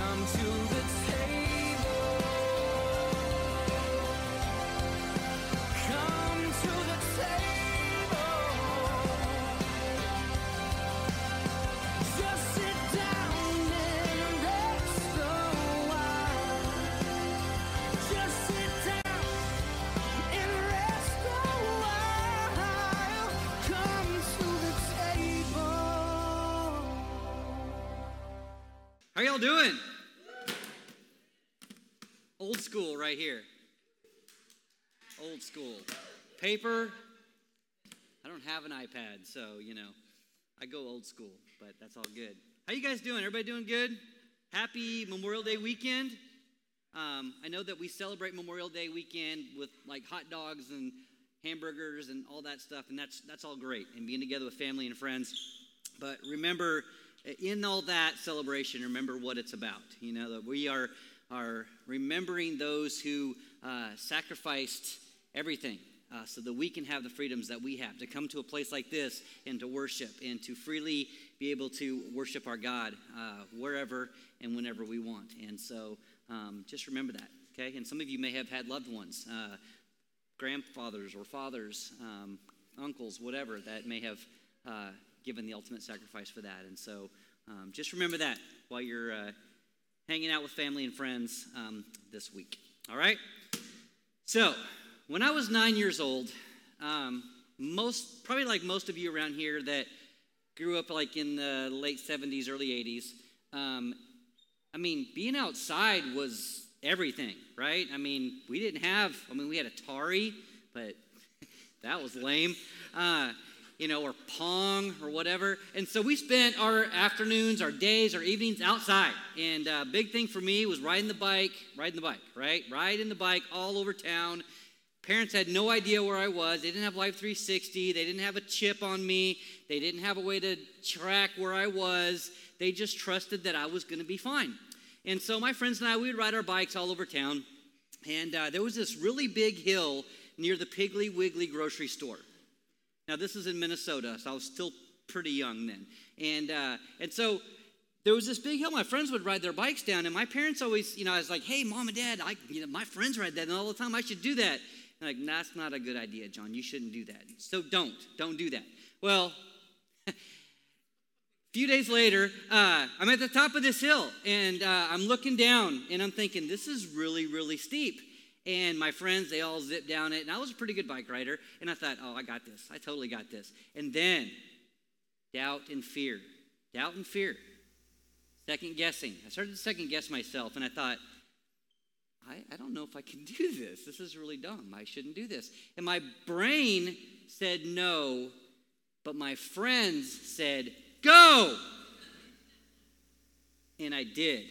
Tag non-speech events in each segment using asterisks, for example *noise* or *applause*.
Come to the table. Come to the table. Just sit down and rest a while. Just sit down and rest a while. Come to the table. How y'all doing? Old school right here. Old school. Paper. I don't have an iPad, so you know, I go old school, but that's all good. How you guys doing? Everybody doing good? Happy Memorial Day weekend. Um, I know that we celebrate Memorial Day weekend with like hot dogs and hamburgers and all that stuff, and that's that's all great, and being together with family and friends. But remember, in all that celebration, remember what it's about. You know that we are are remembering those who uh, sacrificed everything. Uh, so that we can have the freedoms that we have to come to a place like this and to worship and to freely be able to worship our God uh, wherever and whenever we want. And so um, just remember that, okay? And some of you may have had loved ones, uh, grandfathers or fathers, um, uncles, whatever, that may have uh, given the ultimate sacrifice for that. And so um, just remember that while you're uh, hanging out with family and friends um, this week. All right? So, when I was nine years old, um, most probably like most of you around here that grew up like in the late 70s, early 80s, um, I mean, being outside was everything, right? I mean, we didn't have, I mean, we had Atari, but *laughs* that was lame. Uh, you know, or Pong or whatever. And so we spent our afternoons, our days, our evenings outside. And uh, big thing for me was riding the bike, riding the bike, right? Riding the bike all over town. Parents had no idea where I was. They didn't have Life 360. They didn't have a chip on me. They didn't have a way to track where I was. They just trusted that I was going to be fine. And so my friends and I, we would ride our bikes all over town. And uh, there was this really big hill near the Piggly Wiggly grocery store. Now, this is in Minnesota, so I was still pretty young then. And, uh, and so there was this big hill my friends would ride their bikes down, and my parents always, you know, I was like, hey, mom and dad, I, you know, my friends ride that all the time. I should do that. And like, nah, that's not a good idea, Jon. You shouldn't do that. So don't, don't do that. Well, a *laughs* few days later, uh, I'm at the top of this hill, and uh, I'm looking down, and I'm thinking, this is really, really steep. And my friends, they all zipped down it. And I was a pretty good bike rider. And I thought, oh, I got this. I totally got this. And then doubt and fear. Doubt and fear. Second guessing. I started to second guess myself. And I thought, I, I don't know if I can *laughs* do this. This is really dumb. I shouldn't do this. And my brain said no, but my friends said, go. And I did.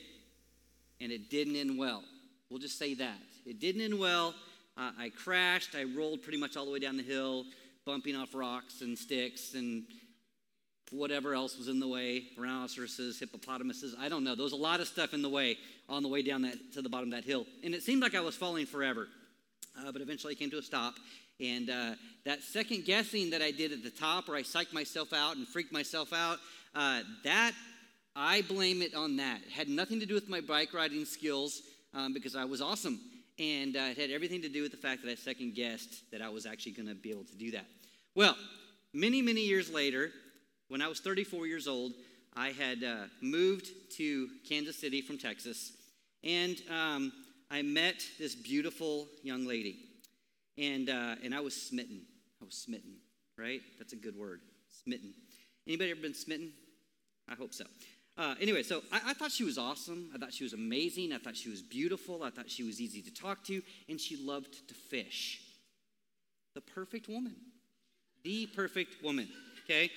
And it didn't end well. We'll just say that. It didn't end well. Uh, I crashed. I rolled pretty much all the way down the hill, bumping off rocks and sticks and whatever else was in the way rhinoceroses, hippopotamuses. I don't know. There was a lot of stuff in the way on the way down that, to the bottom of that hill. And it seemed like I was falling forever. Uh, but eventually I came to a stop. And uh, that second guessing that I did at the top, where I psyched myself out and freaked myself out, uh, that I blame it on that. It had nothing to do with my bike riding skills um, because I was awesome. And uh, it had everything to do with the fact that I second guessed that I was actually going to be able to do that. Well, many, many years later, when I was 34 years old, I had uh, moved to Kansas City from Texas. And um, I met this beautiful young lady. And, uh, and I was smitten. I was smitten, right? That's a good word. Smitten. Anybody ever been smitten? I hope so. Uh, anyway, so I, I, thought she was awesome. I thought she was amazing. I thought she was beautiful. I thought she was easy to talk to. And she loved to fish. The perfect woman. The perfect woman, okay?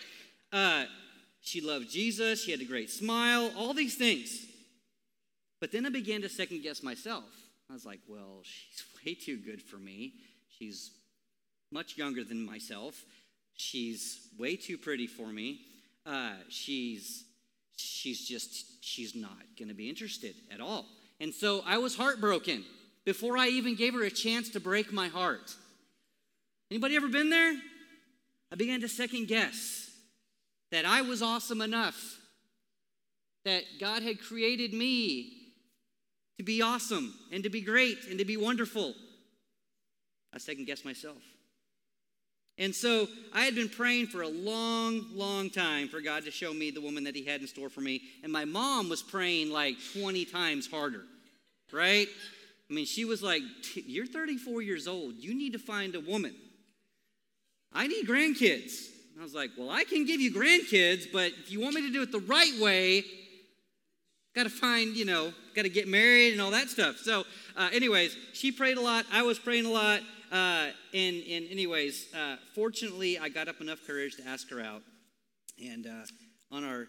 Uh, she loved Jesus. She had a great smile, all these things. But then I began to second guess myself. I was like, well, *laughs* she's way too good for me. She's much younger than myself. She's way too pretty for me. Uh, she's she's just she's not going to be interested at all. And so I was heartbroken before I even gave her a chance to break my heart. Anybody ever been there? I began to second guess that I was awesome enough, that God had created me to be awesome and to be great and to be wonderful. I second guessed myself. And so I had been praying for a long, long time for God to show me the woman that He had in store for me. And my mom was praying like 20 times harder, right? I mean, she was like, You're 34 years old. You need to find a woman. I need grandkids. And I was like, Well, I can give you grandkids, but if you want me to do it the right way, got to find, you know, got to get married and all that stuff. So, uh, anyways, she prayed a lot. I was praying a lot. Uh, and, and, anyways, uh, fortunately, I got up enough courage to ask her out. And uh, on our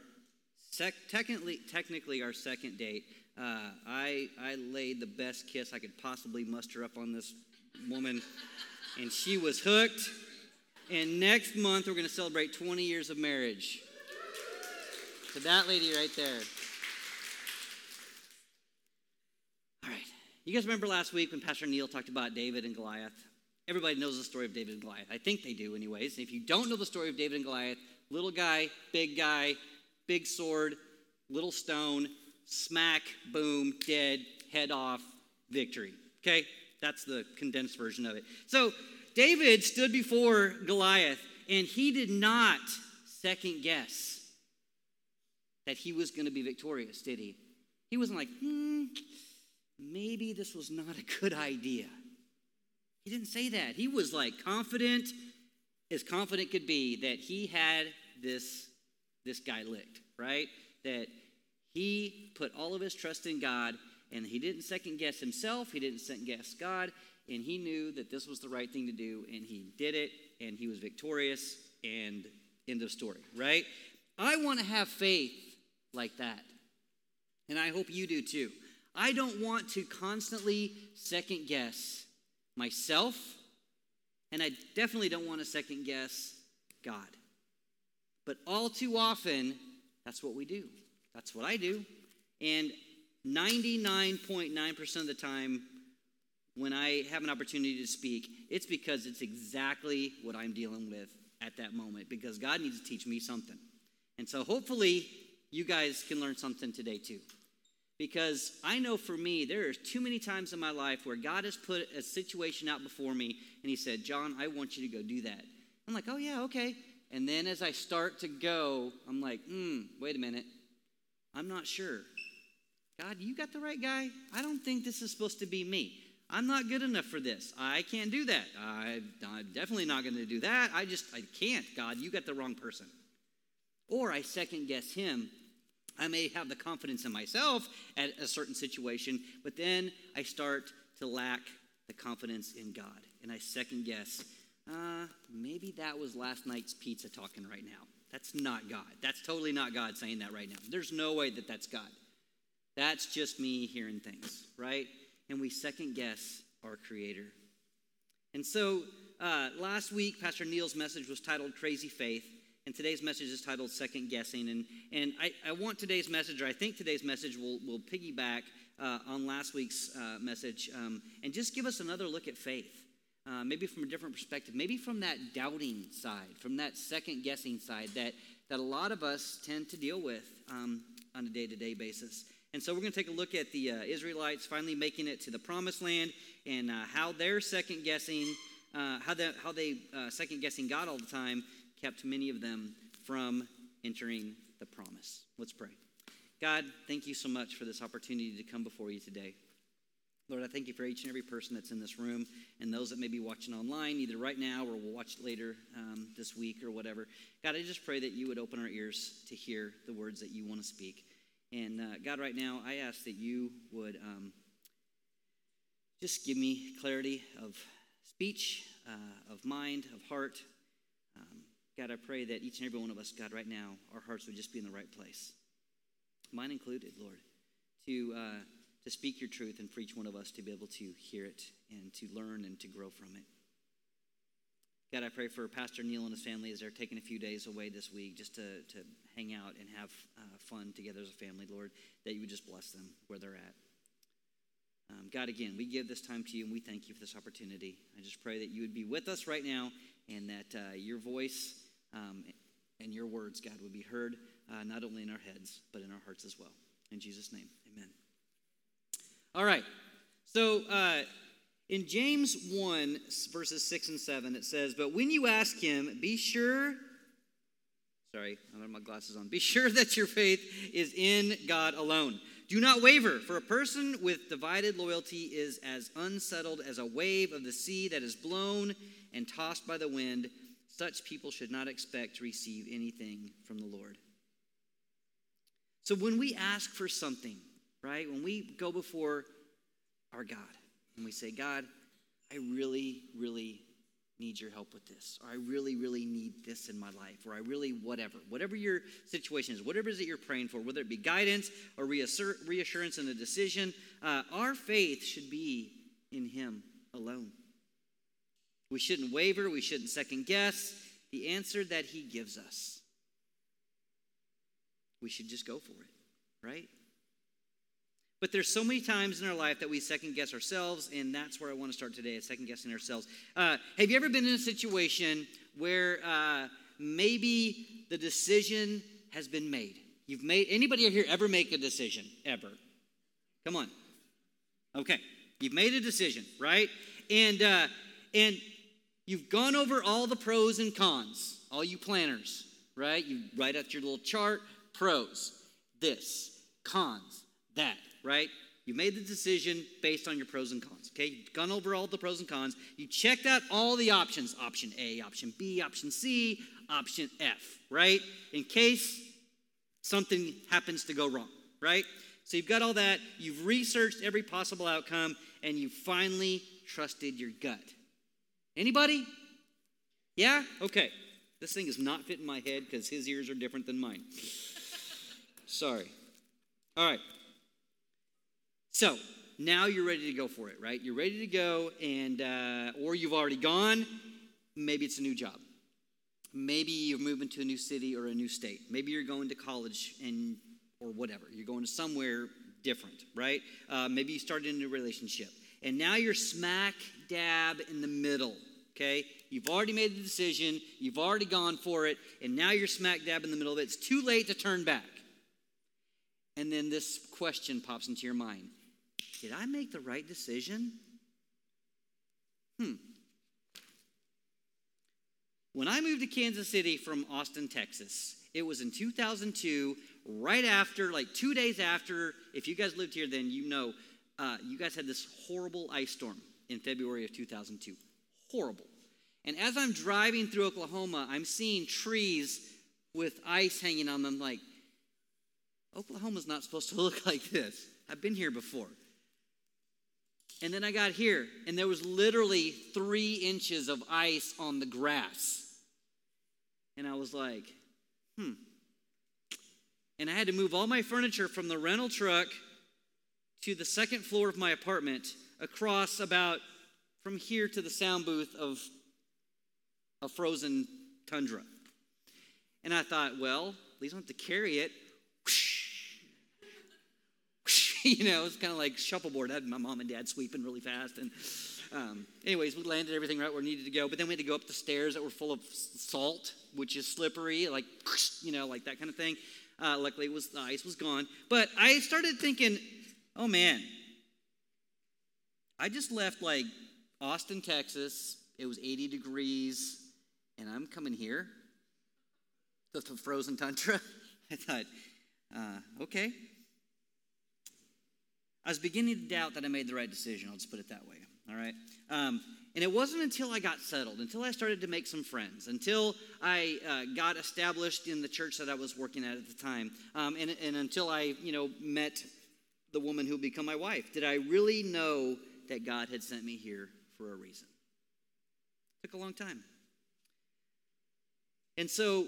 sec- technically, technically our second date, uh, I, I laid the best kiss I could possibly muster up on this woman, and she was hooked. And next month, we're going to celebrate 20 years of marriage. To that lady right there. All right. You guys remember last week when Pastor Neil talked about David and Goliath? Everybody knows the story of David and Goliath. I think they do, anyways. If you don't know the story of David and Goliath, little guy, big guy, big sword, little stone, smack, boom, dead, head off, victory. Okay? That's the condensed version of it. So David stood before Goliath, and he did not second guess that he was going to be victorious, did he? He wasn't like, hmm, maybe this was not a good idea. He didn't say that. He was like confident, as confident could be, that he had this, this guy licked, right? That he put all of his trust in God and he didn't second guess himself, he didn't second guess God, and he knew that this was the right thing to do, and he did it, and he was victorious, and end of story, right? I want to have faith like that, and I hope you do too. I don't want to constantly second guess myself, and I definitely don't want to second guess God. But all too often, that's what we do. That's what I do. And 99.9% of the time, when I have an opportunity to speak, it's because it's exactly what I'm dealing with at that moment, because God needs to teach me something. And so hopefully, you guys can learn something today too. Because I know for me, there are too many times in my life where God has put a situation out before me and He said, Jon, I want you to go do that. I'm like, oh, yeah, okay. And then as I start to go, I'm like, hmm, wait a minute. I'm not sure. God, you got the right guy? I don't think this is supposed to be me. I'm not good enough for this. I can't do that. I, am definitely not going to do that. I just, I can't. God, you got the wrong person. Or I second guess him. I may have the confidence in myself at a certain situation, but then I start to lack the confidence in God. And I second guess, uh, maybe that was last night's pizza talking right now. That's not God. That's totally not God saying that right now. There's no way that that's God. That's just me hearing things, right? And we second guess our Creator. And so uh, last week, Pastor Neil's message was titled Crazy Faith. And today's message is titled Second Guessing. And, and I, I want today's message, or I think today's message will, will piggyback uh, on last week's uh, message um, and just give us another look at faith. Uh, maybe from a different perspective, maybe from that doubting side, from that second guessing side that, that a lot of us tend to deal with um, on a day to day basis. And so we're going to take a look at the uh, Israelites finally making it to the promised land and uh, how they're second guessing, uh, how, the, how they second guessing God all the time kept many of them from entering the promise. Let's pray. God, thank you so much for this opportunity to come before you today. Lord, I thank you for each and every person that's in this room and those that may be watching online, either right now or will watch later um, this week or whatever. God, I just pray that you would open our ears to hear the words that you want to speak. And uh, God, right now, I ask that you would um, just give me clarity of speech, uh, of mind, of heart. God, I pray that each and every one of us, God, right now, our hearts would just be in the right place. Mine included, Lord, to. Uh, to speak your truth and for each one of us to be able to hear it and to learn and to grow from it. God, I pray for Pastor Neil and his family as they're taking a few days away this week just to, to hang out and have uh, fun together as a family, Lord, that you would just bless them where they're at. Um, God, again, we give this time to you and we thank you for this opportunity. I just pray that you would be with us right now and that uh, your voice um, and your words, God, would be heard uh, not only in our heads, but in our hearts as well. In Jesus' name, amen. All right. So uh, in James 1, verses 6 and 7, it says, But when you ask him, be sure, sorry, I don't have my glasses on, be sure that your faith is in God alone. Do not waver, for a person with divided loyalty is as unsettled as a wave of the sea that is blown and tossed by the wind. Such people should not expect to receive anything from the Lord. So when we ask for something, right, when we go before our God and we say, God, I really, really need your help with this, or I really, really need this in my life, or I really, whatever, whatever your situation is, whatever it is that you're praying for, whether it be guidance or reassur- reassurance in a decision, uh, our faith should be in Him alone. We shouldn't waver, we shouldn't second guess the answer that He gives us. We should just go for it, right? But there's so many times in our life that we second guess ourselves, and that's where I want to start today, is second guessing ourselves. Uh, have you ever been in a situation where uh, maybe the decision has been made? You've made anybody here ever make a decision ever? Come on. Okay, you've made a decision, right? And uh, and you've gone over all the pros and cons, all you planners, right? You write out your little chart, pros, this, cons, that right? You made the decision based on your pros and cons, okay? You've gone over all the pros and cons. You checked out all the options option A, option B, option C, option F, right? In case something happens to go wrong, right? So you've got all that. You've researched every possible outcome, and you finally trusted your gut. Anybody? Yeah? Okay. This thing is not fitting my head because his ears are different than mine. *laughs* Sorry. All right. So now you're ready to go for it, right? You're ready to go, and uh, or you've already gone. Maybe it's a new job. Maybe you're moving to a new city or a new state. Maybe you're going to college and or whatever. You're going to somewhere different, right? Uh, maybe you started a new relationship, and now you're smack dab in the middle. Okay, you've already made the decision. You've already gone for it, and now you're smack dab in the middle of it. It's too late to turn back. And then this question pops into your mind did I make the right decision? Hmm. When I moved to Kansas City from Austin, Texas, it was in 2002, right after, like two days after, if you guys lived here then, you know, uh, you guys had this horrible ice storm in February of 2002. Horrible. And as I'm driving through Oklahoma, I'm seeing trees with ice hanging on them, like, Oklahoma's not supposed to *laughs* look like this. I've been here before. And then I got here, and there was literally three inches of ice on the grass. And I was like, hmm. And I had to move all my furniture from the rental truck to the second floor of my apartment across about from here to the sound booth of a frozen tundra. And I thought, well, at least I don't have to carry it. *laughs* you know, it's kind of like shuffleboard. I had my mom and dad sweeping really fast. And, um, anyways, we landed everything right where we needed to go. But then we had to go up the stairs that were full of salt, which is slippery, like, you know, like that kind of thing. Uh, luckily, was the ice was gone. But I started thinking, oh man, I just left like Austin, Texas. It was 80 degrees, and I'm coming here to the frozen tundra. *laughs* I thought, uh, okay, I was beginning to doubt that I made the right decision. I'll just put it that way. All right. Um, and it wasn't until I got settled, until I started to make some friends, until I uh, got established in the church that I was working at at the time, um, and, and until I, you know, met the woman who would become my wife, did I really know that God had sent me here for a reason. It took a long time. And so,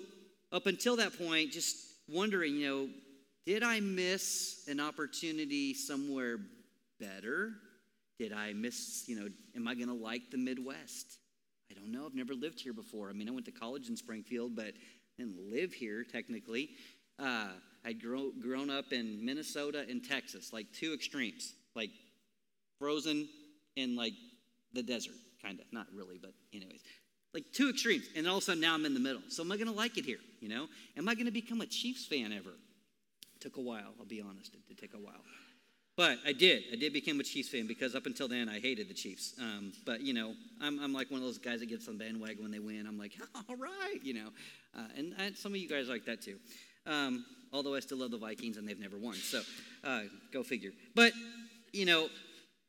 up until that point, just wondering, you know, did I miss an opportunity somewhere better? Did I miss, you know, am I going to like the Midwest? I don't know. I've never lived here before. I mean, I went to college in Springfield, but didn't live here technically. Uh, I'd grow, grown up in Minnesota and Texas, like two extremes, like frozen in like the desert, kind of. Not really, but anyways. Like two extremes. And all of a sudden now I'm in the middle. So am I going to like it here? You know? Am I going to become a Chiefs fan ever? took a while, I'll be honest. It did take a while. But I did. I did become a Chiefs fan because up until then I hated the Chiefs. Um, but you know, I'm, I'm like one of those guys that gets on bandwagon when they win. I'm like, *laughs* all right, you know. Uh, and some of you guys like that too. Um, although I still love the Vikings and they've never won. So uh, go figure. But you know,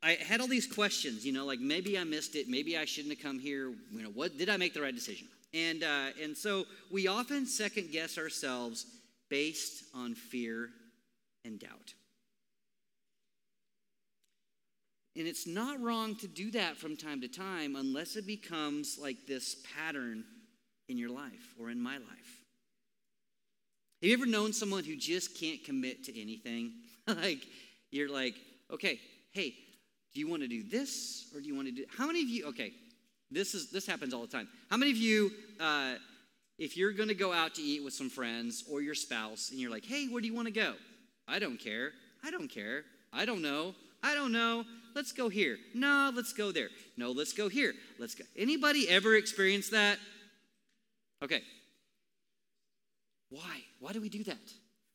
I had all these questions. You know, like maybe I missed it. Maybe I shouldn't have come here. You know, what did I make the right decision? And uh, and so we often second guess ourselves based on fear and doubt. And it's not wrong to do that from time to time unless it becomes like this pattern in your life or in my life. Have you ever known someone who just can't commit to anything? *laughs* like, you're like, okay, hey, do you want to do this or do you want to do how many of you okay this is this happens all the time. How many of you uh, if you're going to go out to eat with some friends or your spouse and you're like hey where do you want to go? I don't care. I don't care. I don't know. I don't know. Let's go here. No let's go there. No let's go here. Let's go. Anybody ever experienced that? Okay. Why? Why do we do that?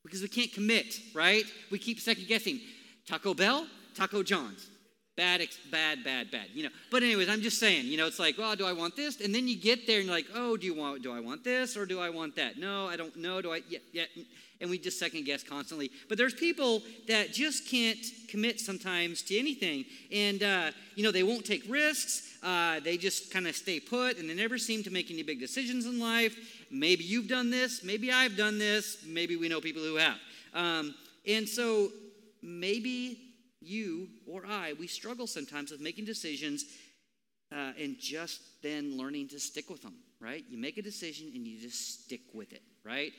Because we can't commit right? We keep second guessing. Taco bell taco john's bad bad bad bad you know. But anyways i'm just saying you know it's like well do i want this? And then you get there and you're like oh do you want do i want this or do i want that? No i don't know do i yeah yeah. And we just second guess constantly. But there's people that just can't commit sometimes to anything. And uh, you know they won't take risks. Uh, they just kind of stay put and they never seem to make any big decisions in life. Maybe you've done this maybe i've done this maybe we know people who have. Um, and so maybe you or I, we struggle sometimes with making decisions uh, and just then learning to stick with them, right? You make a decision and you just stick with it, right?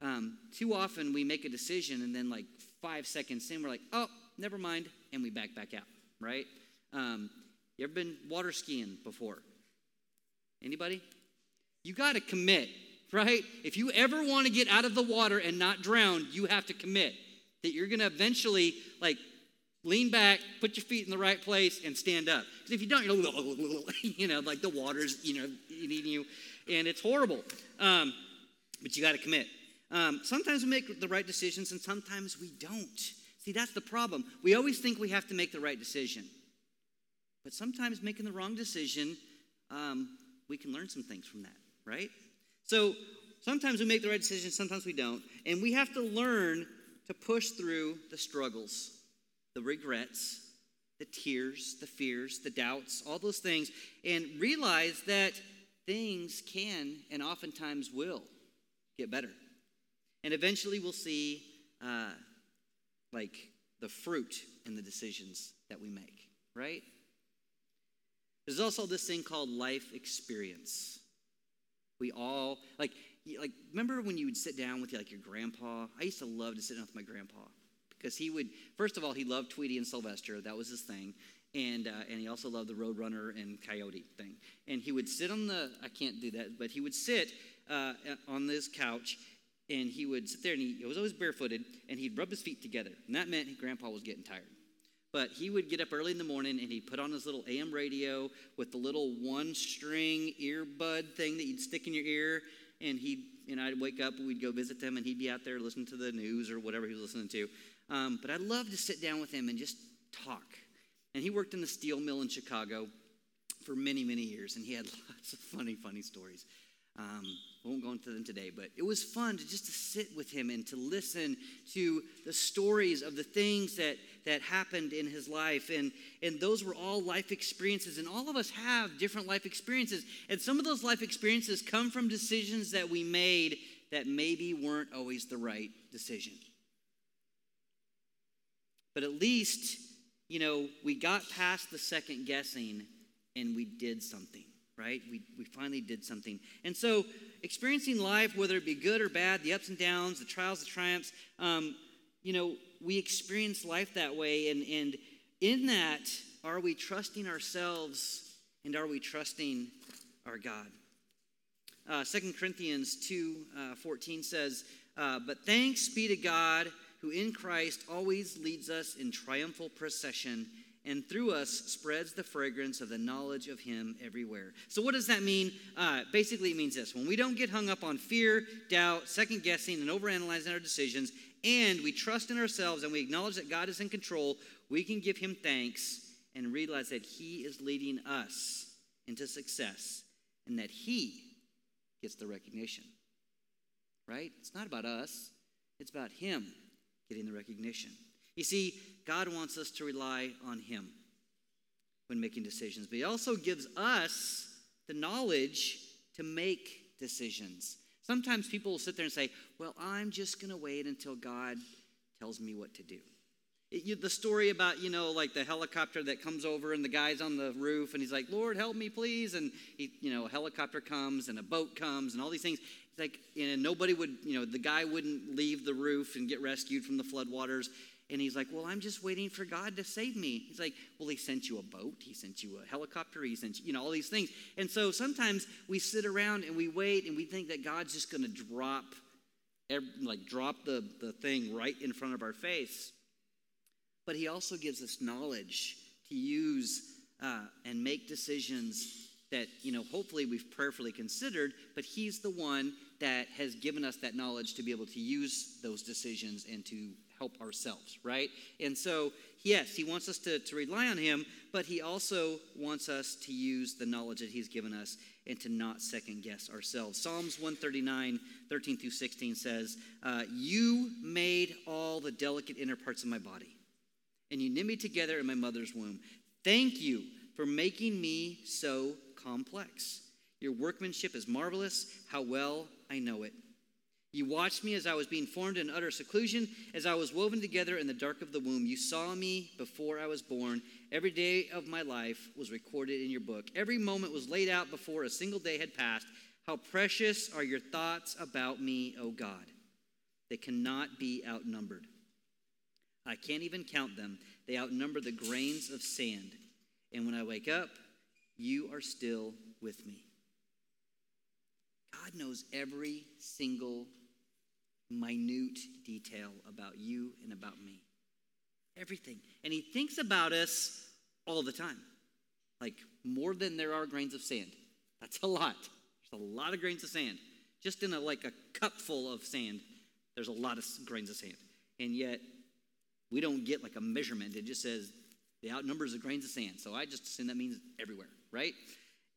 Um, too often we make a decision and then like five seconds in, we're like, oh, never mind, and we back back out, right? Um, you ever been water skiing before? Anybody? You got to commit, right? If you ever want to get out of the water and not drown, you have to commit that you're going to eventually like lean back, put your feet in the right place, and stand up. Because if you don't, you're *laughs* you know, like the water's, you know, eating you, and it's horrible. Um, but you got to commit. Um, sometimes we make the right decisions, and sometimes we don't. See, that's the problem. We always think we have to make the right decision, but sometimes making the wrong decision, um, we can learn some things from that, right? So sometimes we make the right decision, sometimes we don't, and we have to learn to push through the struggles the regrets, the tears, the fears, the doubts, all those things, and realize that things can and oftentimes will get better. And eventually we'll see uh, like the fruit in the decisions that we make, right? There's also this thing called life experience. We all like like remember when you would sit down with like your grandpa? I used to love to sit down with my grandpa because he would first of all he loved Tweety and Sylvester. That was his thing. And uh, and he also loved the Roadrunner and Coyote thing. And he would sit on the I can't do that but he would sit uh, on this couch and he would sit there and he, he was always barefooted and he'd rub his feet together. And that meant Grandpa was getting tired. But he would get up early in the morning and he'd put on his little AM radio with the little one string earbud thing that you'd stick in your ear. And he'd and I'd wake up we'd go visit them and he'd be out there listening to the news or whatever he was listening to um, but I'd love to sit down with him and just talk. And he worked in the steel mill in Chicago for many, many years, and he had *laughs* lots of funny, funny stories. Um, won't go into them today, but it was fun to just to sit with him and to listen to the stories of the things that that happened in his life, and and those were all life experiences, and all of us have different life experiences, and some of those life experiences come from decisions that we made that maybe weren't always the right decision. But at least, you know, we got past the second guessing and we did something, right? We, we finally did something. And so, experiencing life, whether it be good or bad, the ups and downs, the trials, the triumphs, um, you know, we experience life that way. And, and in that, are we trusting ourselves and are we trusting our God? Uh, 2 Corinthians 2 uh, 14 says, uh, But thanks be to God who in Christ always leads us in triumphal procession and through us spreads the fragrance of the knowledge of him everywhere. So, what does that mean? Uh, basically, it means this when we don't get hung up on fear, doubt, second guessing, and overanalyzing our decisions, and we trust in ourselves and we acknowledge that God is in control, we can give Him thanks and realize that He is leading us into success and that He gets the recognition. Right? It's not about us, it's about Him getting the recognition. You see, God wants us to rely on Him when making decisions, but He also gives us the knowledge to make decisions. Sometimes people will sit there and say, Well, I'm just going to wait until God tells me what to do. It, you, the story about, you know, like the helicopter that comes over and the guy's on the roof and he's like, Lord, help me, please. And, he, you know, a helicopter comes and a boat comes and all these things. Like, and nobody would, you know, the guy wouldn't leave the roof and get rescued from the floodwaters. And he's like, Well, I'm just waiting for God to save me. He's like, Well, he sent you a boat, he sent you a helicopter, he sent you, you know, all these things. And so sometimes we sit around and we wait and we think that God's just going to drop, like, drop the, the thing right in front of our face. But he also gives us knowledge to use uh, and make decisions that, you know, hopefully we've prayerfully considered, but he's the one that has given us that knowledge to be able to use those decisions and to help ourselves, right? And so, yes, he wants us to, to rely on him, but he also wants us to use the knowledge that he's given us and to not second guess ourselves. Psalms 139, 13 through 16 says, uh, You made all the delicate inner parts of my body, and you knit me together in my mother's womb. Thank you for making me so complex. Your workmanship is marvelous. How well I know it. You watched me as I was being formed in utter seclusion, as I was woven together in the dark of the womb. You saw me before I was born. Every day of my life was recorded in your book. Every moment was laid out before a single day had passed. How precious are your thoughts about me, O God. They cannot be outnumbered. I can't even count them. They outnumber the grains of sand. And when I wake up, you are still with me. God knows every single minute detail about you and about me. Everything. And He thinks about us all the time. Like more than there are grains of sand. That's a lot. There's a lot of grains of sand. Just in a like a cup full of sand, there's a lot of grains of sand. And yet we don't get like a measurement. It just says the outnumbers the grains of sand. So I just assume that means everywhere, right?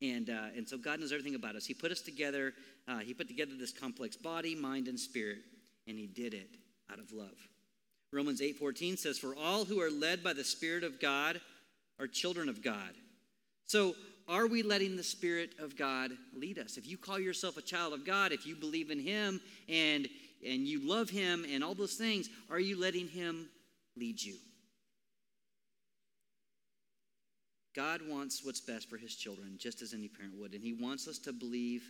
And, uh, and so God knows everything about us. He put us together. Uh, he put together this complex body, mind, and spirit, and He did it out of love. Romans 8:14 says, "For all who are led by the Spirit of God are children of God." So, are we letting the Spirit of God lead us? If you call yourself a child of God, if you believe in Him and and you love Him and all those things, are you letting Him lead you? God wants what's best for his children, just as any parent would. And he wants us to believe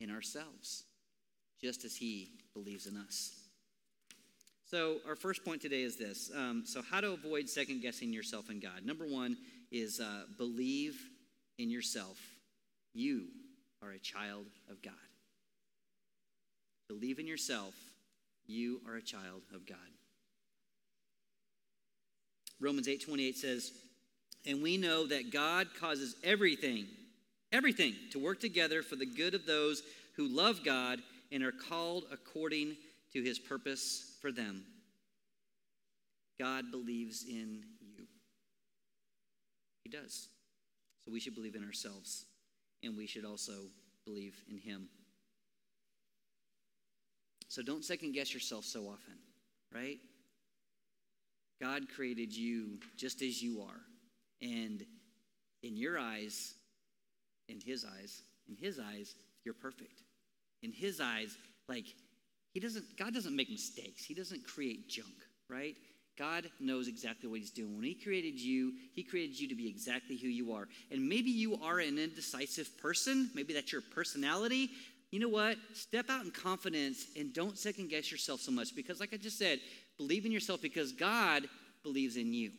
in ourselves, just as he believes in us. So, our first point today is this. Um, so, how to avoid second guessing yourself and God. Number one is uh, believe in yourself. You are a child of God. Believe in yourself. You are a child of God. Romans 8:28 says, "And we know that God causes everything, everything to work together for the good of those who love God and are called according to his purpose for them." God believes in you. He does. So we should believe in ourselves and we should also believe in him. So don't second guess yourself so often, right? God created you just as you are. And in your eyes, in his eyes, in his eyes, you're perfect. In his eyes, like he doesn't God doesn't make mistakes. He doesn't create junk, right? God knows exactly what he's doing. When he created you, he created you to be exactly who you are. And maybe you are an indecisive person, maybe that's your personality. You know what? Step out in confidence and don't second guess yourself so much because like I just said, believe in yourself because God believes in you.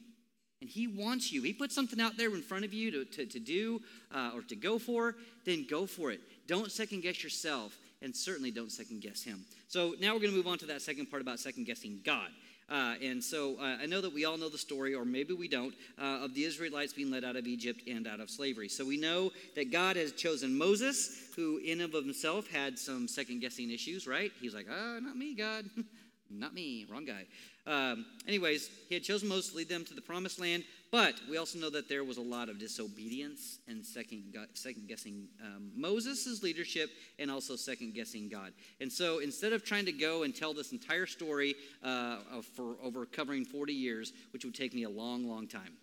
And He wants you. He put something out there in front of you to, to, to do uh, or to go for, then go for it. Don't second guess yourself, and certainly don't second guess Him. So now we're going to move on to that second part about second guessing God. Uh, and so uh, I know that we all know the story, or maybe we don't, uh, of the Israelites being led out of Egypt and out of slavery. So we know that God has chosen Moses, who in and of himself had some second guessing issues, right? He's like, oh, not me, God. *laughs* Not me, wrong guy. Um, anyways, he had chosen Moses to lead them to the promised land, but we also know that there was a lot of disobedience and second, second guessing um, Moses' leadership and also second guessing God. And so instead of trying to go and tell this entire story uh, for over covering 40 years, which would take me a long, long time,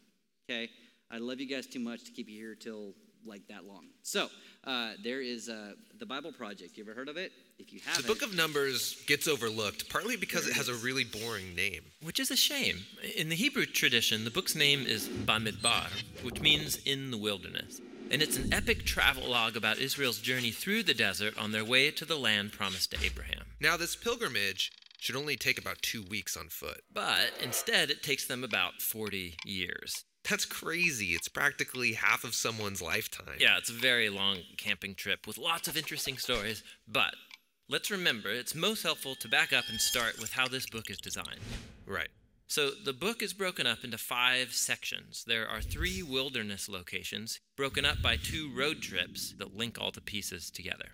okay, I love you guys too much to keep you here till like that long. So uh, there is uh, the Bible Project. You ever heard of it? If you The haven't, the book of Numbers gets overlooked, partly because it has a really boring name. Which is a shame. In the Hebrew tradition, the book's name is Bamidbar, which means in the wilderness. And it's an epic travel log about Israel's journey through the desert on their way to the land promised to Abraham. Now, this pilgrimage should only take about two weeks on foot. But instead, it takes them about 40 years. That's crazy. It's practically half of someone's lifetime. Yeah, it's a very long camping trip with lots of interesting stories. But let's remember, it's most helpful to back up and start with how this book is designed. Right. So the book is broken up into five sections. There are three wilderness locations, broken up by two road trips that link all the pieces together.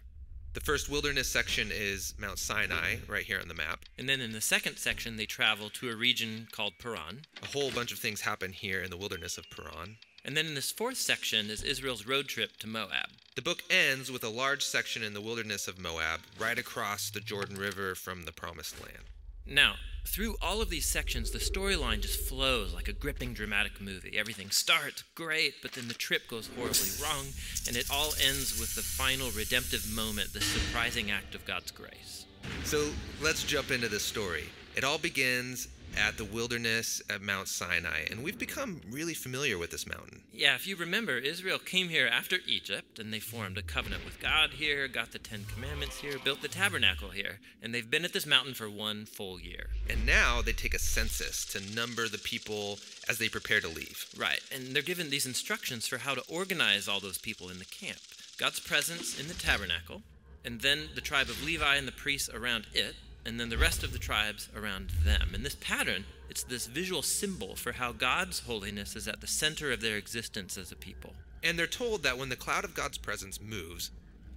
The first wilderness section is Mount Sinai, right here on the map. And then in the second section, they travel to a region called Paran. A whole bunch of things happen here in the wilderness of Paran. And then in this fourth section is Israel's road trip to Moab. The book ends with a large section in the wilderness of Moab, right across the Jordan River from the Promised Land. Now, through all of these sections, the storyline just flows like a gripping dramatic movie. Everything starts great, but then the trip goes horribly wrong, and it all ends with the final redemptive moment, the surprising act of God's grace. So let's jump into the story. It all begins at the wilderness at Mount Sinai, and we've become really familiar with this mountain. Yeah, if you remember, Israel came here after Egypt, and they formed a covenant with God here, got the Ten Commandments here, built the tabernacle here, and they've been at this mountain for one full year. And now they take a census to number the people as they prepare to leave. Right, and they're given these instructions for how to organize all those people in the camp. God's presence in the tabernacle, and then the tribe of Levi and the priests around it, and then the rest of the tribes around them. And this pattern, it's this visual symbol for how God's holiness is at the center of their existence as a people. And they're told that when the cloud of God's presence moves,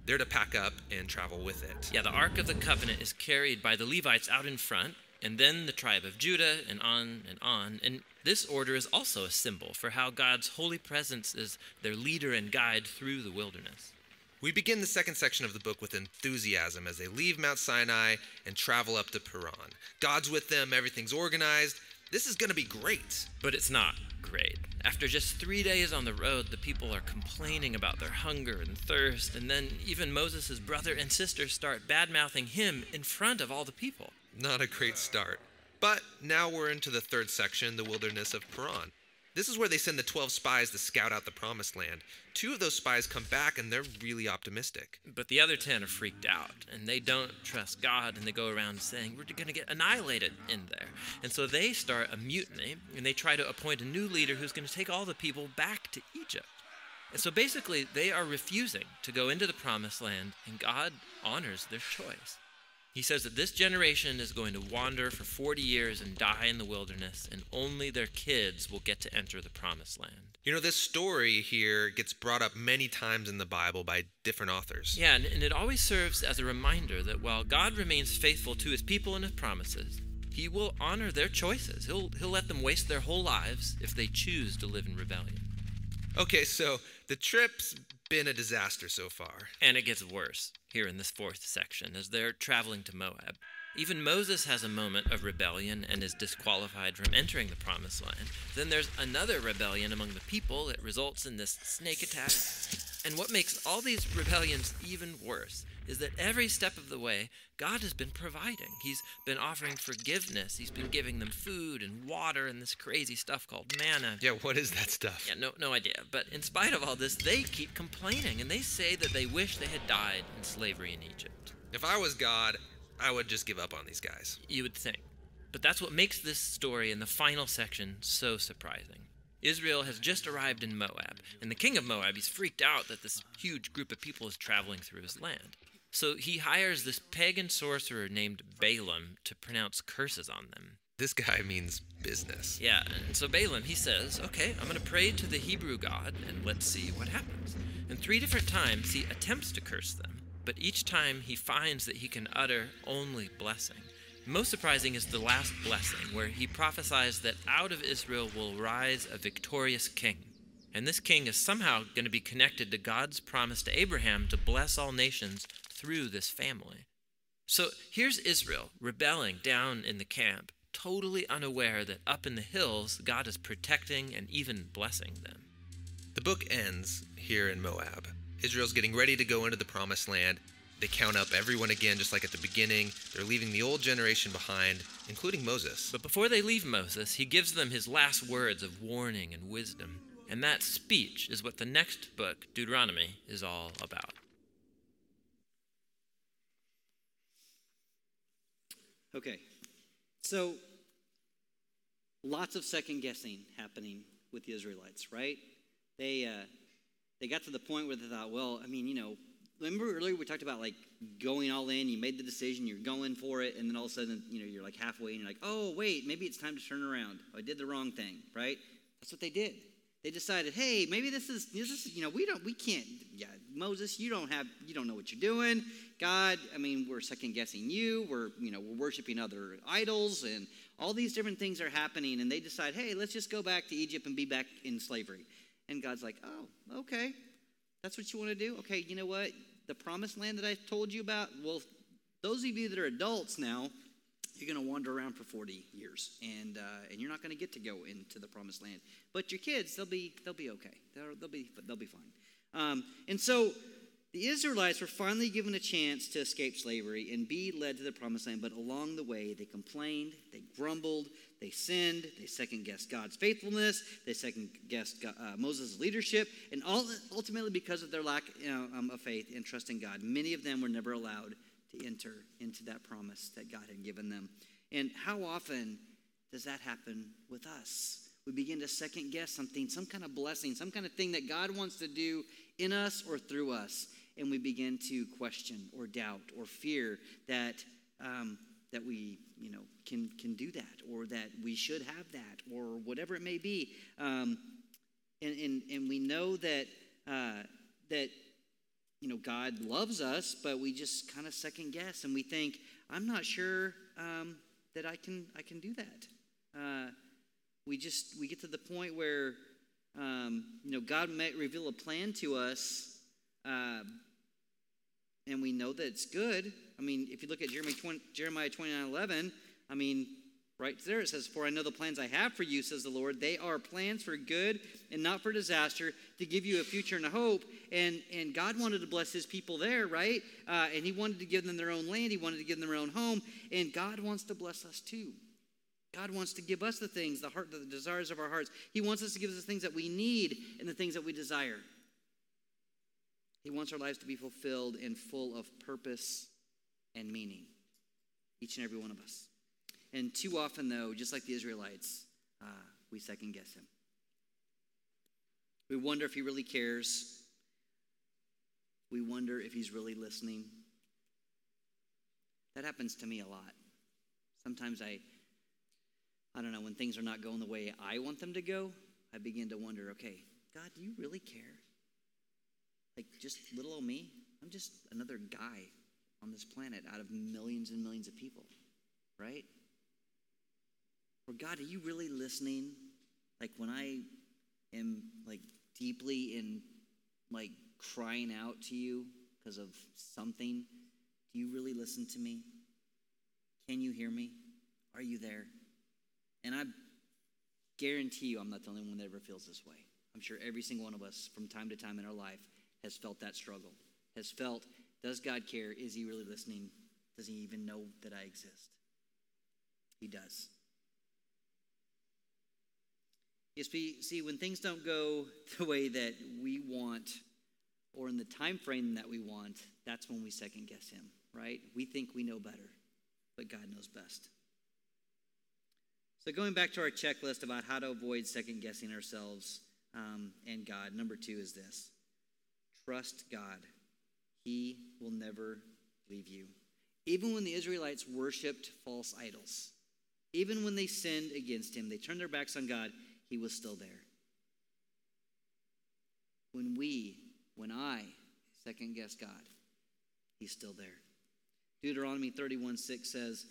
they're to pack up and travel with it. Yeah, the Ark of the Covenant is carried by the Levites out in front, and then the tribe of Judah, and on and on. And this order is also a symbol for how God's holy presence is their leader and guide through the wilderness. We begin the second section of the book with enthusiasm as they leave Mount Sinai and travel up to Paran. God's with them, everything's organized. This is going to be great. But it's not great. After just three days on the road, the people are complaining about their hunger and thirst, and then even Moses' brother and sister start bad mouthing him in front of all the people. Not a great start. But now we're into the third section, the wilderness of Paran. This is where they send the 12 spies to scout out the promised land. Two of those spies come back and they're really optimistic. But the other 10 are freaked out, and they don't trust God, and they go around saying, We're going to get annihilated in there. And so they start a mutiny, and they try to appoint a new leader who's going to take all the people back to Egypt. And so basically, they are refusing to go into the promised land, and God honors their choice. He says that this generation is going to wander for 40 years and die in the wilderness, and only their kids will get to enter the promised land. You know, this story here gets brought up many times in the Bible by different authors. Yeah, and, and it always serves as a reminder that while God remains faithful to his people and his promises, he will honor their choices. He'll, he'll let them waste their whole lives if they choose to live in rebellion. Okay, so the trip's been a disaster so far. And it gets worse here in this fourth section as they're traveling to Moab. Even Moses has a moment of rebellion and is disqualified from entering the promised land. Then there's another rebellion among the people that results in this snake attack. And what makes all these rebellions even worse is that every step of the way, God has been providing. He's been offering forgiveness. He's been giving them food and water and this crazy stuff called manna. Yeah, what is that stuff? Yeah, no, no idea. But in spite of all this, they keep complaining and they say that they wish they had died in slavery in Egypt. If I was God, I would just give up on these guys. You would think. But that's what makes this story in the final section so surprising. Israel has just arrived in Moab, and the king of Moab, is freaked out that this huge group of people is traveling through his land. So he hires this pagan sorcerer named Balaam to pronounce curses on them. This guy means business. Yeah, and so Balaam, he says, okay, I'm going to pray to the Hebrew God and let's see what happens. And three different times he attempts to curse them, but each time he finds that he can utter only blessing, Most surprising is the last blessing, where he prophesies that out of Israel will rise a victorious king. And this king is somehow going to be connected to God's promise to Abraham to bless all nations through this family. So here's Israel rebelling down in the camp, totally unaware that up in the hills, God is protecting and even blessing them. The book ends here in Moab. Israel's getting ready to go into the promised land. They count up everyone again, just like at the beginning. They're leaving the old generation behind, including Moses. But before they leave Moses, he gives them his last words of warning and wisdom. And that speech is what the next book, Deuteronomy, is all about. Okay, so lots of second guessing happening with the Israelites, right? They uh, they got to the point where they thought, well, I mean, you know, remember earlier we talked about like going all in. You made the decision, you're going for it, and then all of a sudden, you know, you're like halfway, and you're like, oh wait, maybe it's time to turn around. I did the wrong thing, right? That's what they did. They decided, hey, maybe this is this is you know we don't we can't yeah Moses you don't have you don't know what you're doing. God, I mean we're second guessing you. We're you know we're worshiping other idols and all these different things are happening. And they decide, hey, let's just go back to Egypt and be back in slavery. And God's like, oh, okay, that's what you want to do. Okay, you know what? The promised land that I told you about. Well, those of you that are adults now, you're going to wander around for 40 years and uh, and you're not going to get to go into the promised land. But your kids they'll be they'll be okay. They'll, they'll be they'll be fine. Um, and so the israelites were finally given a chance to escape slavery and be led to the promised land but along the way they complained they grumbled they sinned they second guessed god's faithfulness they second guessed God, uh, moses' leadership and all, ultimately because of their lack you know, um, of faith and trust in god many of them were never allowed to enter into that promise that God had given them. And how often does that happen with us? We begin to second guess something, some kind of blessing, some kind of thing that God wants to do in us or through us, and we begin to question or doubt or fear that um, that we you know can can do that or that we should have that or whatever it may be. Um, and, and and we know that uh, that you know, God loves us, but we just kind of second guess and we think, I'm not sure um, that I can I can do that. Uh, we just we get to the point where um, you know God might reveal a plan to us, uh, and we know that it's good. I mean, if you look at Jeremiah 20, Jeremiah 29, 11, I mean, right there it says, For I know the plans I have for you, says the Lord. They are plans for good and not for disaster, to give you a future and a hope. And, and God wanted to bless his people there, right? Uh, and he wanted to give them their own land, he wanted to give them their own home. And God wants to bless us too. God wants to give us the things, the heart, the desires of our hearts. He wants us to give us the things that we need and the things that we desire. He wants our lives to be fulfilled and full of purpose and meaning. Each and every one of us. And too often, though, just like the Israelites, uh, we second guess him. We wonder if he really cares. We wonder if he's really listening. That happens to me a lot. Sometimes I, I don't know, when things are not going the way I want them to go, I begin to wonder, okay, God, do you really care? Like just little old me? I'm just another guy on this planet out of millions and millions of people, right? Or God, are you really listening? Like when I am like deeply in like crying out to you because of something, do you really listen to me? Can you hear me? Are you there? And I guarantee you I'm not the only one that ever feels this way. I'm sure every single one of us from time to time in our life has felt that struggle, has felt, does God care? Is he really listening? Does he even know that I exist? He does. Yes, we see when things don't go *laughs* the way that we want or in the time frame that we want, that's when we second guess him, right? We think we know better, but God knows best. So going back to our checklist about how to avoid second guessing ourselves um, and God, number two is this: trust God. He will never leave you. Even when the Israelites worshipped false idols, even when they sinned against him, they turned their backs on God he was still there. When we, when I second guess God, he's still there. Deuteronomy 31 6 says,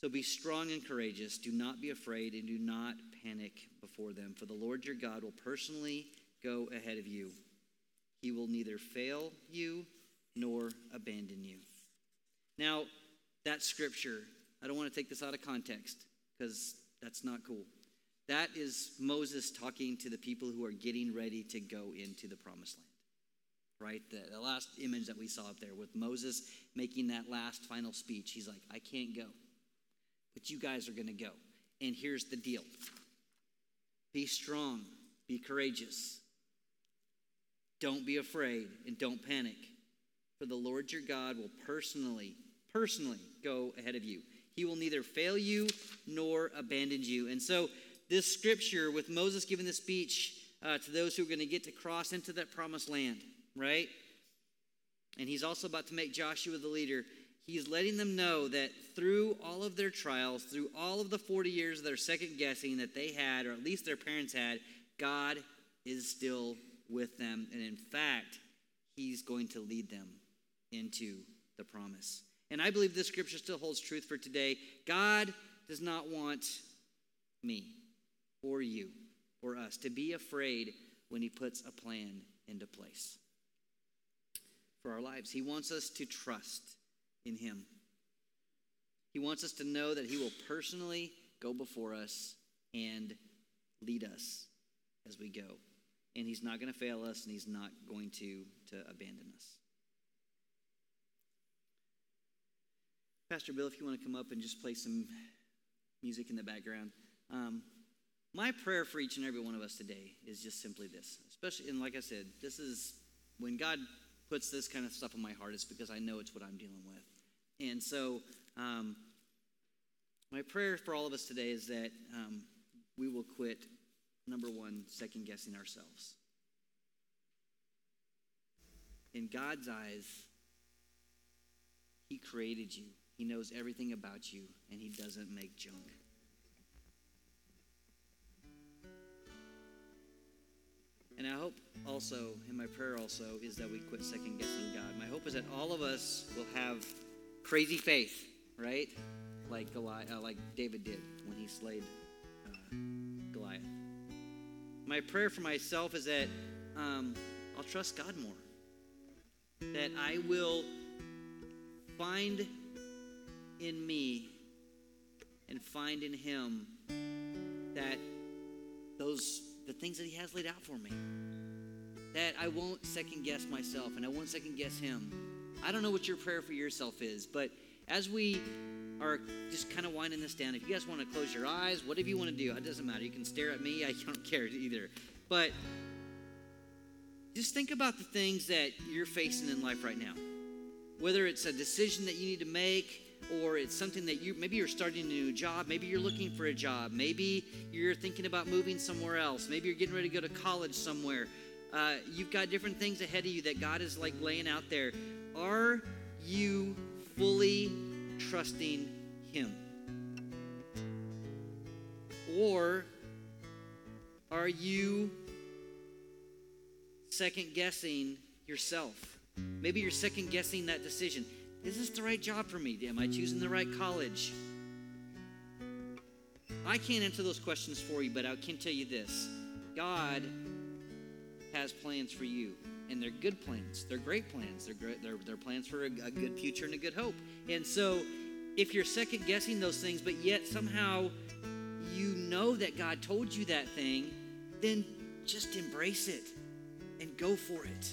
So be strong and courageous. Do not be afraid and do not panic before them, for the Lord your God will personally go ahead of you. He will neither fail you nor abandon you. Now, that scripture, I don't want to take this out of context because that's not cool. That is Moses talking to the people who are getting ready to go into the promised land. Right? The, the last image that we saw up there with Moses making that last final speech. He's like, I can't go, but you guys are going to go. And here's the deal be strong, be courageous. Don't be afraid and don't panic. For the Lord your God will personally, personally go ahead of you. He will neither fail you nor abandon you. And so, this scripture with Moses giving the speech uh, to those who are going to get to cross into that promised land, right? And he's also about to make Joshua the leader. He's letting them know that through all of their trials, through all of the 40 years of their second guessing that they had, or at least their parents had, God is still with them. And in fact, he's going to lead them into the promise. And I believe this scripture still holds truth for today. God does not want me or you or us to be afraid when he puts a plan into place for our lives. He wants us to trust in him. He wants us to know that he will personally go before us and lead us as we go. And he's not going to fail us and he's not going to, to abandon us. Pastor Bill, if you want to come up and just play some music in the background. Um, my prayer for each and every one of us today is just simply this. Especially, and like I said, this is when God puts this kind of stuff on my heart, it's because I know it's what I'm dealing with. And so, um, my prayer for all of us today is that um, we will quit, number one, second guessing ourselves. In God's eyes, He created you, He knows everything about you, and He doesn't make junk. And I hope also, and my prayer also, is that we quit second guessing God. My hope is that all of us will have crazy faith, right? Like Goliath, uh, like David did when he slayed uh, Goliath. My prayer for myself is that um, I'll trust God more. That I will find in me and find in Him that those the things that He has laid out for me. That I won't second guess myself and I won't second guess Him. I don't know what your prayer for yourself is, but as we are just kind of winding this down, if you guys want to close your eyes, whatever you want to do, it doesn't matter. You can stare at me, *laughs* I don't care either. But just think about the things that you're facing in life right now. Whether it's a decision that you need to make, or it's something that you maybe you're starting a new job, maybe you're looking for a job, maybe you're thinking about moving somewhere else, maybe you're getting ready to go to college somewhere. Uh, you've got different things ahead of you that God is like laying out there. Are you fully trusting Him? Or are you second guessing yourself? Maybe you're second guessing that decision. Is this the right job for me? Am I choosing the right college? I can't answer those questions for you, but I can tell you this God has plans for you, and they're good plans. They're great plans. They're, great, they're, they're plans for a, a good future and a good hope. And so, if you're second guessing those things, but yet somehow you know that God told you that thing, then just embrace it and go for it.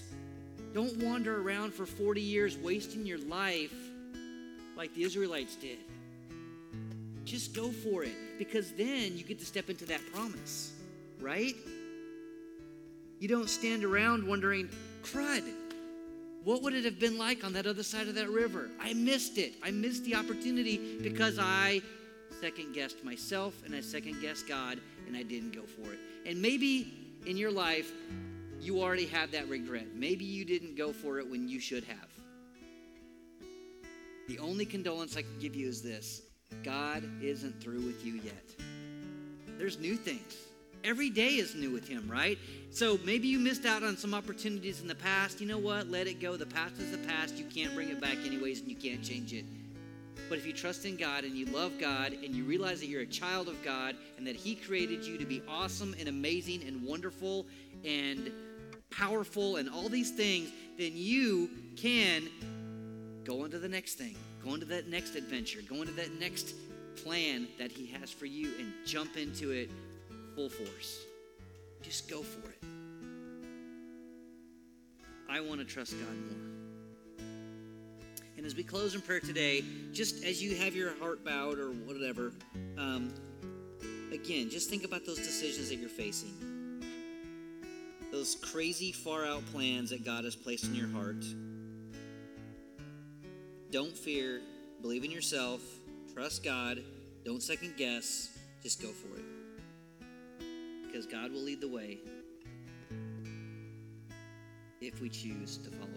Don't wander around for 40 years wasting your life like the Israelites did. Just go for it because then you get to step into that promise, right? You don't stand around wondering, crud, what would it have been like on that other side of that river? I missed it. I missed the opportunity because I second guessed myself and I second guessed God and I didn't go for it. And maybe in your life, you already have that regret. Maybe you didn't go for it when you should have. The only condolence I can give you is this God isn't through with you yet. There's new things. Every day is new with Him, right? So maybe you missed out on some opportunities in the past. You know what? Let it go. The past is the past. You can't bring it back, anyways, and you can't change it. But if you trust in God and you love God and you realize that you're a child of God and that He created you to be awesome and amazing and wonderful and powerful and all these things, then you can go into the next thing, go into that next adventure, go into that next plan that He has for you and jump into it full force. Just go for it. I want to trust God more. And as we close in prayer today, just as you have your heart bowed or whatever, um, again, just think about those decisions that you're facing. Those crazy far out plans that God has placed in your heart. Don't fear, believe in yourself, trust God, don't second guess, just go for it. Because God will lead the way if we choose to follow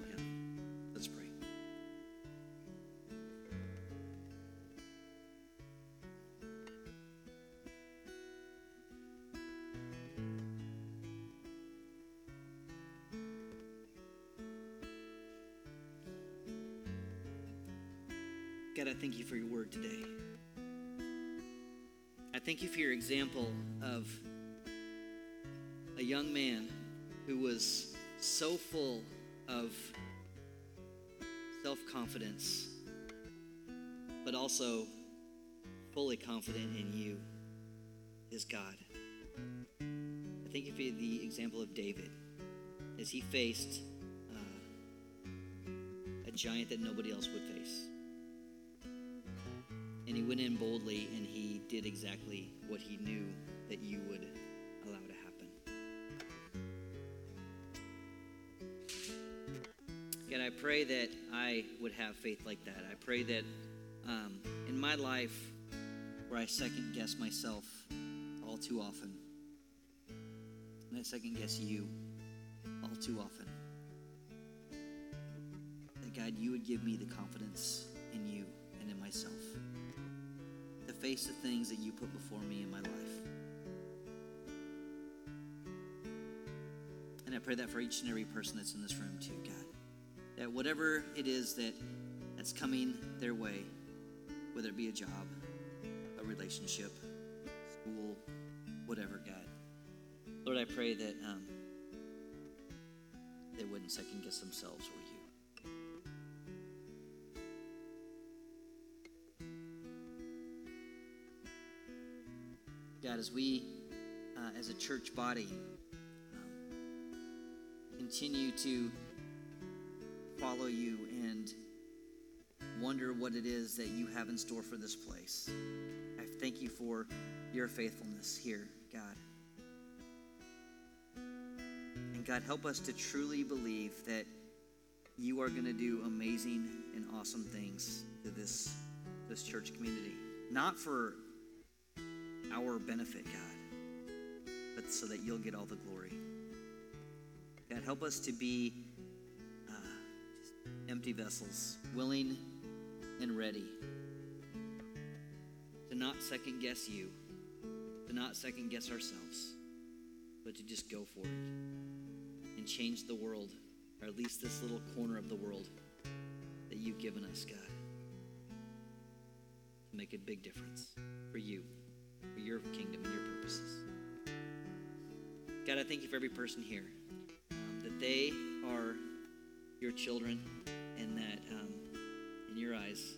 word today. I thank you for your example of a young man who was so full of self confidence, but also fully confident in you, his God. I thank you for the example of David as he faced uh, a giant that nobody else would face. He went in boldly and he did exactly what he knew that you would allow to happen. God, I pray that I would have faith like that. I pray that um, in my life, where I second guess myself all too often, and I second guess you all too often, that God, you would give me the confidence in you and in myself face the things that you put before me in my life. And I pray that for each and every person that's in this room too, God. That whatever it is that that's coming their way, whether it be a job, a relationship, school, whatever, God. Lord, I pray that um, they wouldn't second guess themselves or as we, uh, as a church body, um, continue to follow you and wonder what it is that you have in store for this place. I thank you for your faithfulness here, God. And God, help us to truly believe that you are going to do amazing and awesome things to this, this church community. Not for our benefit, God, but so that you'll get all the glory. God, help us to be uh, empty vessels, willing and ready to not second guess you, to not second guess ourselves, but to just go for it and change the world, or at least this little corner of the world that you've given us, God, make a big difference for you, your kingdom and your purposes. God, I thank you for every person here, um, that they are your children, and that um, in your eyes,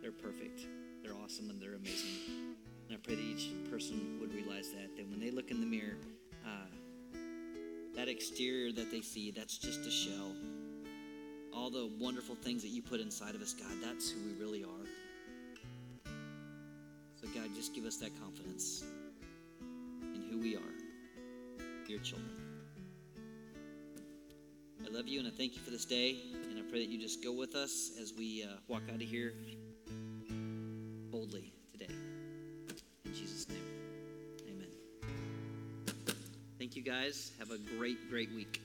they're perfect, they're awesome, and they're amazing. And I pray that each person would realize that, that when they look in the mirror, uh, that exterior that they see, that's just a shell. All the wonderful things that you put inside of us, God, that's who we really are. Us that confidence in who we are, your children. I love you and I thank you for this day. And I pray that you just go with us as we uh, walk out of here boldly today. In Jesus' name, amen. Thank you guys. Have a great, great week.